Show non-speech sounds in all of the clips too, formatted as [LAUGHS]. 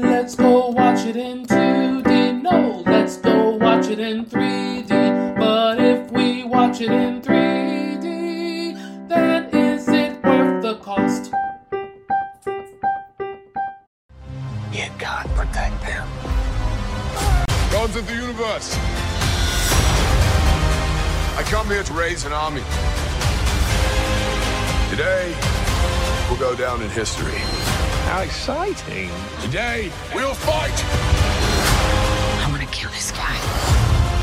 Let's go watch it in 2D. No, let's go watch it in 3D. But if we watch it in 3D, then is it worth the cost? Yet God protect them. Gods of the universe. I come here to raise an army. Today, will go down in history. How exciting. Today, we'll fight! I'm gonna kill this guy.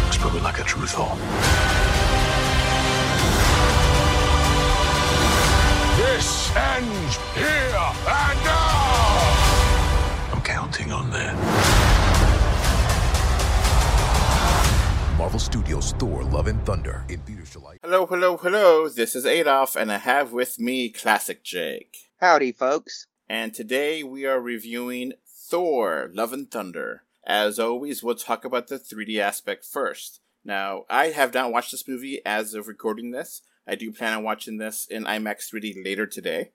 Looks probably like a true thought. This ends here and now! I'm counting on that. Marvel Studios Thor Love and Thunder in theaters July. Hello, hello, hello. This is Adolf, and I have with me Classic Jake. Howdy, folks. And today we are reviewing Thor Love and Thunder. As always, we'll talk about the 3D aspect first. Now, I have not watched this movie as of recording this. I do plan on watching this in IMAX 3D later today.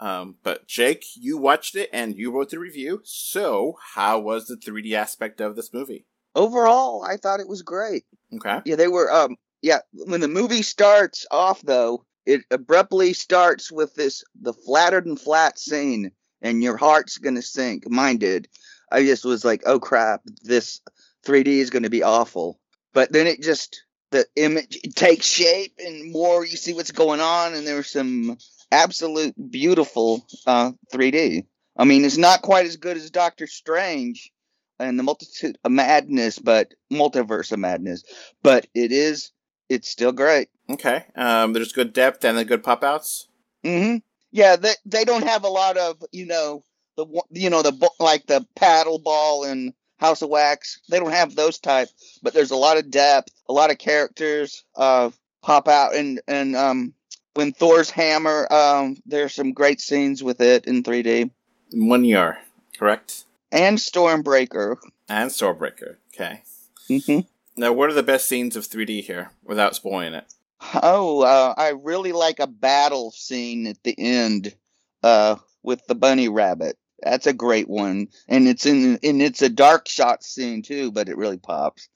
Um, but Jake, you watched it and you wrote the review. So, how was the 3D aspect of this movie? Overall, I thought it was great. Okay. Yeah, they were. Um, yeah, when the movie starts off, though, it abruptly starts with this the flatter than flat scene, and your heart's gonna sink. Mine did. I just was like, oh crap, this 3D is gonna be awful. But then it just the image takes shape, and more you see what's going on, and there's some absolute beautiful uh, 3D. I mean, it's not quite as good as Doctor Strange and the multitude of madness, but multiverse of madness. But it is, it's still great. Okay. Um, there's good depth and the good pop outs. hmm Yeah, they they don't have a lot of you know the you know the like the paddle ball and House of Wax. They don't have those type, but there's a lot of depth, a lot of characters uh pop out, and and um when Thor's hammer, um there's some great scenes with it in 3D Mjolnir, correct? and Stormbreaker. And Stormbreaker. Okay. Mm-hmm. Now, what are the best scenes of 3D here without spoiling it? Oh, uh, I really like a battle scene at the end uh, with the bunny rabbit. That's a great one, and it's in and it's a dark shot scene too, but it really pops.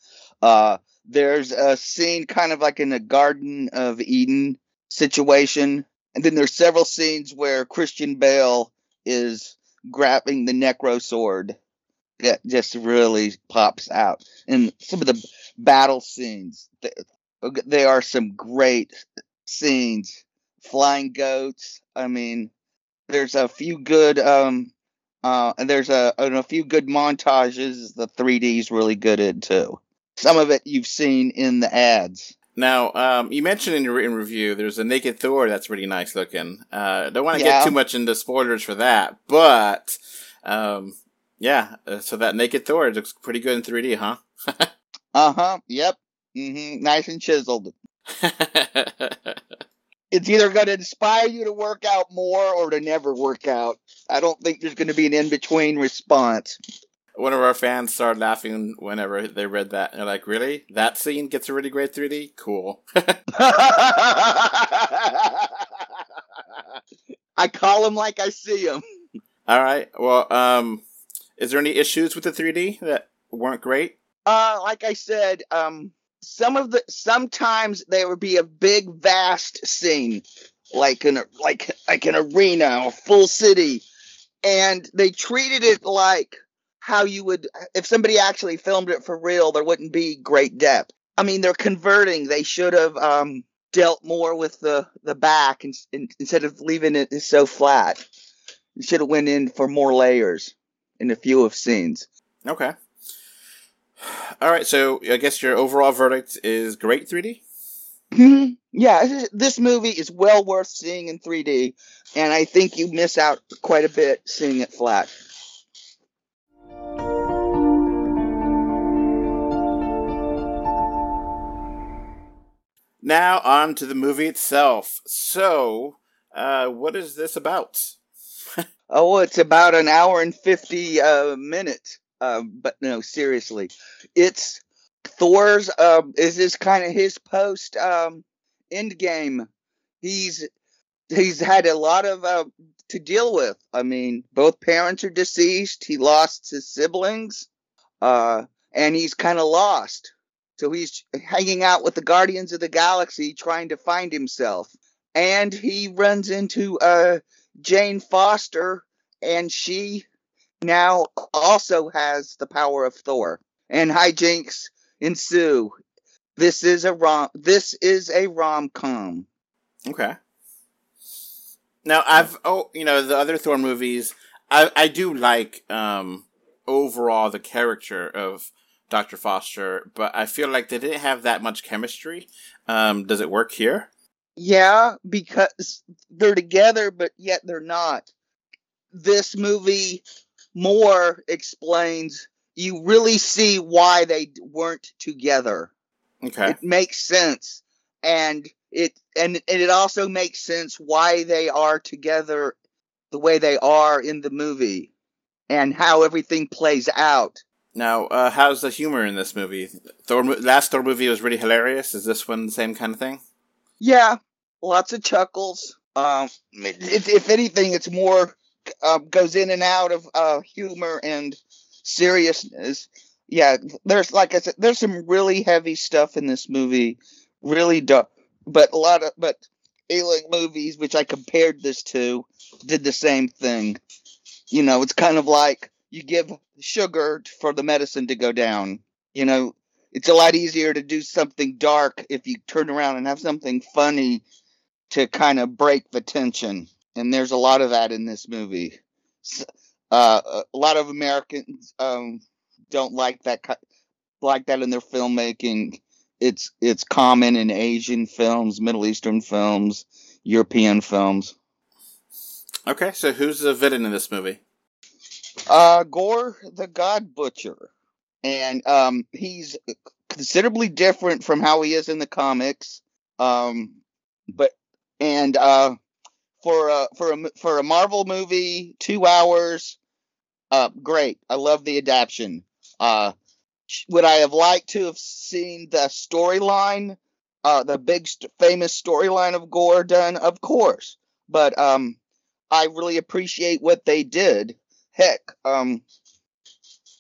Uh, there's a scene kind of like in the Garden of Eden situation, and then there's several scenes where Christian Bale is grabbing the Necrosword. That just really pops out, and some of the battle scenes. Th- they are some great scenes. Flying goats. I mean, there's a few good um uh and there's a, and a few good montages the 3D's really good at too. Some of it you've seen in the ads. Now, um, you mentioned in your written review there's a naked Thor that's really nice looking. Uh, don't want to Yeah. get too much into spoilers for that, but um, yeah, uh, so that naked Thor looks pretty good in 3D, huh? [LAUGHS] Uh-huh. Yep. Mhm. Nice and chiseled. [LAUGHS] It's either going to inspire you to work out more or to never work out. I don't think there's going to be an in-between response. One of our fans started laughing whenever they read that. They're like, "Really? That scene gets a really great 3D? Cool." [LAUGHS] I call them like I see them. All right. Well, um, is there any issues with the 3D that weren't great? Uh, like I said, um, some of the sometimes there would be a big, vast scene, like an like like an arena or full city, and they treated it like how you would if somebody actually filmed it for real. There wouldn't be great depth. I mean, they're converting. They should have um, dealt more with the the back in, in, instead of leaving it so flat. You should have went in for more layers in a few of scenes. Okay. All right. So I guess your overall verdict is great 3D. Mhm. [LAUGHS] yeah, this- this movie is well worth seeing in 3D, and I think you miss out quite a bit seeing it flat. Now on to the movie itself. So, uh, what is this about? [LAUGHS] Oh, it's about an hour and 50 uh, minutes. Uh, but no, seriously. It's Thor's, uh, is this kind of his post um, end game. He's he's had a lot of uh, to deal with. I mean, both parents are deceased. He lost his siblings, uh, and he's kind of lost. So he's hanging out with the Guardians of the Galaxy, trying to find himself. And he runs into uh, Jane Foster, and she now also has the power of Thor. And hijinks ensue. This is a rom. This is a rom com. Okay. Now I've oh you know the other Thor movies I I do like um overall the character of Dr. Foster, but I feel like they didn't have that much chemistry. Um does it work here? Yeah, because they're together, but yet they're not. This movie more explains. You really see why they weren't together. Okay. It makes sense, and it and, and it also makes sense why they are together the way they are in the movie, and how everything plays out. Now, uh, how's the humor in this movie? Thor last Thor movie was really hilarious. Is this one the same kind of thing? Yeah, lots of chuckles. Um, if, if anything, it's more uh, goes in and out of uh, humor and seriousness. Yeah, there's like I said, there's some really heavy stuff in this movie, really dark, but a lot of but alien movies, which I compared this to, did the same thing. You know, it's kind of like you give sugar for the medicine to go down. You know, it's a lot easier to do something dark if you turn around and have something funny to kind of break the tension. And there's a lot of that in this movie. Uh, a lot of Americans um, don't like that like that in their filmmaking. It's it's common in Asian films, Middle Eastern films, European films. Okay, so who's the villain in this movie? Uh, Gorr the God Butcher, and um, he's considerably different from how he is in the comics. Um, but and uh, for a for a for a Marvel movie, two hours, uh, great. I love the adaptation. Uh, would I have liked to have seen the storyline, uh, the big st- famous storyline of Gorr done? Of course, but um, I really appreciate what they did. Heck, um,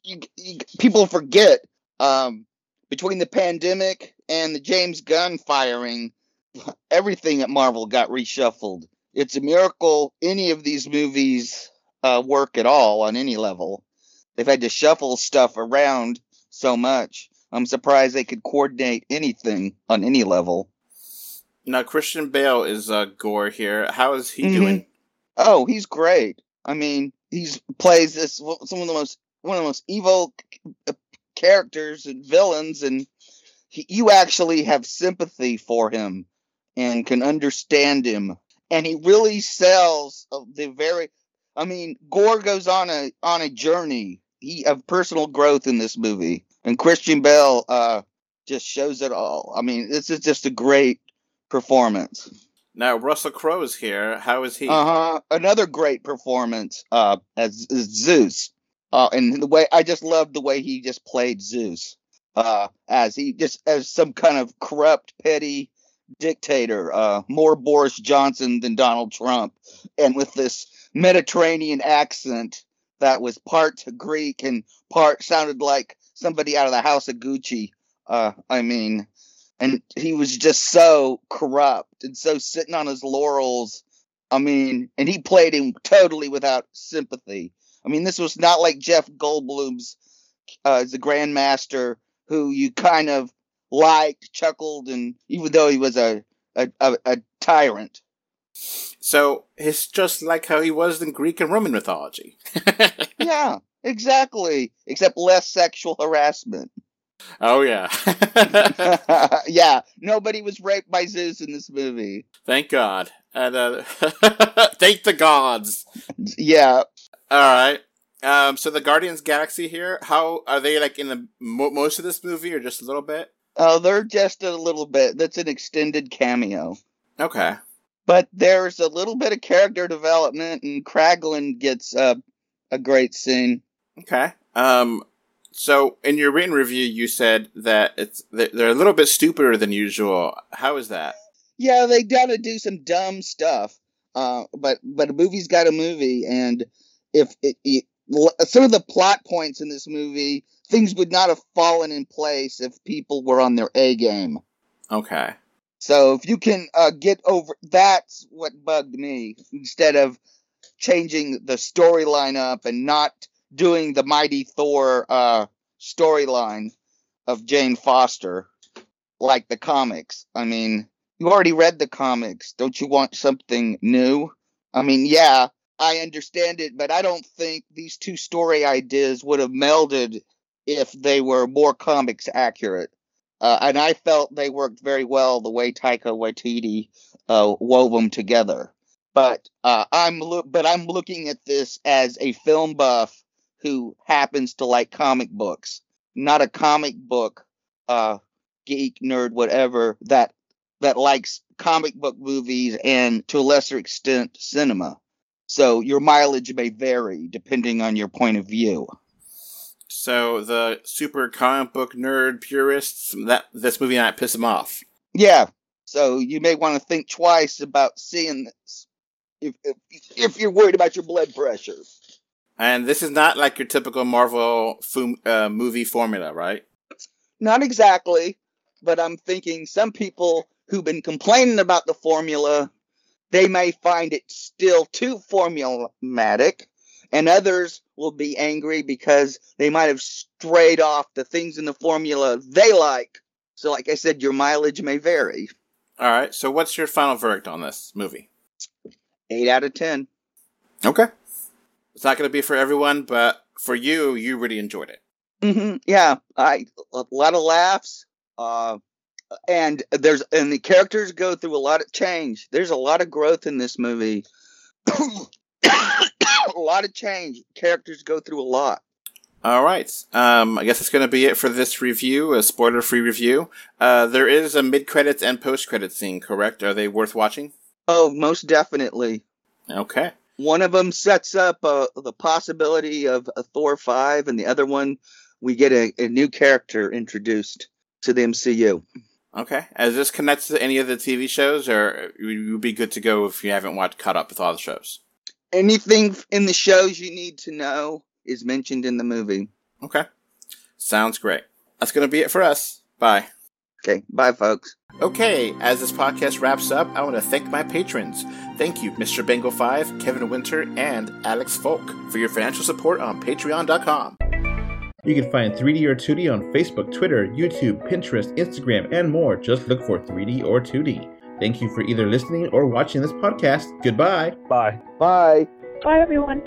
you, you, people forget um, between the pandemic and the James Gunn firing, [LAUGHS] everything at Marvel got reshuffled. It's a miracle any of these movies uh, work at all on any level. They've had to shuffle stuff around so much. I'm surprised they could coordinate anything on any level. Now Christian Bale is uh, Gorr here. How is he mm-hmm. doing? Oh, he's great. I mean, he's plays this some of the most one of the most evil characters and villains, and he, you actually have sympathy for him and can understand him. And he really sells the very. I mean, Gorr goes on a on a journey he of personal growth in this movie, and Christian Bale uh, just shows it all. I mean, this is just a great performance. Now Russell Crowe's here. How is he? Uh huh. Another great performance uh, as, as Zeus. Uh, and the way I just loved the way he just played Zeus. Uh, as he just as some kind of corrupt, petty dictator. Uh, more Boris Johnson than Donald Trump, and with this Mediterranean accent that was part Greek and part sounded like somebody out of the house of Gucci. Uh, I mean, and he was just so corrupt and so sitting on his laurels. I mean, and he played him totally without sympathy. I mean, this was not like Jeff Goldblum's uh, the Grandmaster, who you kind of liked, chuckled, and even though he was a a, a, a tyrant. So it's just like how he was in Greek and Roman mythology. [LAUGHS] yeah, exactly. Except less sexual harassment. Oh yeah. [LAUGHS] [LAUGHS] yeah, nobody was raped by Zeus in this movie. Thank God. And uh, thank the gods. Yeah. All right. Um, so the Guardians Galaxy here, how are they like in the mo- most of this movie or just a little bit? Oh, they're just a little bit. That's an extended cameo. Okay but there's a little bit of character development, and Kraglin gets uh, a great scene. Okay. Um. So, in your written review, you said that it's they're a little bit stupider than usual. How is that? Yeah, they gotta do some dumb stuff. Uh, but but a movie's got a movie, and if it, it some of the plot points in this movie, things would not have fallen in place if people were on their A game. Okay. So if you can uh, get over, that's what bugged me. Instead of changing the storyline up and not doing the Mighty Thor uh, storyline of Jane Foster like the comics. I mean, you already read the comics. Don't you want something new? I mean, yeah, I understand it, but I don't think these two story ideas would have melded if they were more comics accurate. Uh, and I felt they worked very well the way Taika Waititi uh, wove them together. But uh, I'm lo- but I'm looking at this as a film buff who happens to like comic books, not a comic book uh, geek nerd, whatever that that likes comic book movies and to a lesser extent cinema. So your mileage may vary depending on your point of view. So the super comic book nerd purists that this movie might piss them off. Yeah. So you may want to think twice about seeing this if if, if you're worried about your blood pressure. And this is not like your typical Marvel uh, movie formula, right? Not exactly, but I'm thinking some people who've been complaining about the formula, they may find it still too formulatic, and others will be angry because they might have strayed off the things in the formula they like. So, like I said, your mileage may vary. All right. So what's your final verdict on this movie? Eight out of ten. Okay. It's not going to be for everyone, but for you, you really enjoyed it. hmm Yeah, I a lot of laughs. Uh, and there's and the characters go through a lot of change. There's a lot of growth in this movie. [COUGHS] a lot of change. Characters go through a lot. All right. Um, I guess that's going to be it for this review, a spoiler-free review. Uh, there is a mid-credits and post-credits scene, correct? Are they worth watching? Oh, most definitely. Okay. One of them sets up uh, the possibility of a Thor five, and the other one we get a, a new character introduced to the MCU. Okay. As this connects to any of the TV shows, or you would be good to go if you haven't watched caught up with all the shows? Anything in the shows you need to know is mentioned in the movie. Okay. Sounds great. That's going to be it for us. Bye. Okay, bye, folks. Okay, as this podcast wraps up, I want to thank my patrons. Thank you, Mr. Bengal 5, Kevin Winter, and Alex Folk, for your financial support on patreon.com. You can find 3D or 2D on Facebook, Twitter, YouTube, Pinterest, Instagram, and more. Just look for 3D or 2D. Thank you for either listening or watching this podcast. Goodbye. Bye. Bye. Bye, everyone.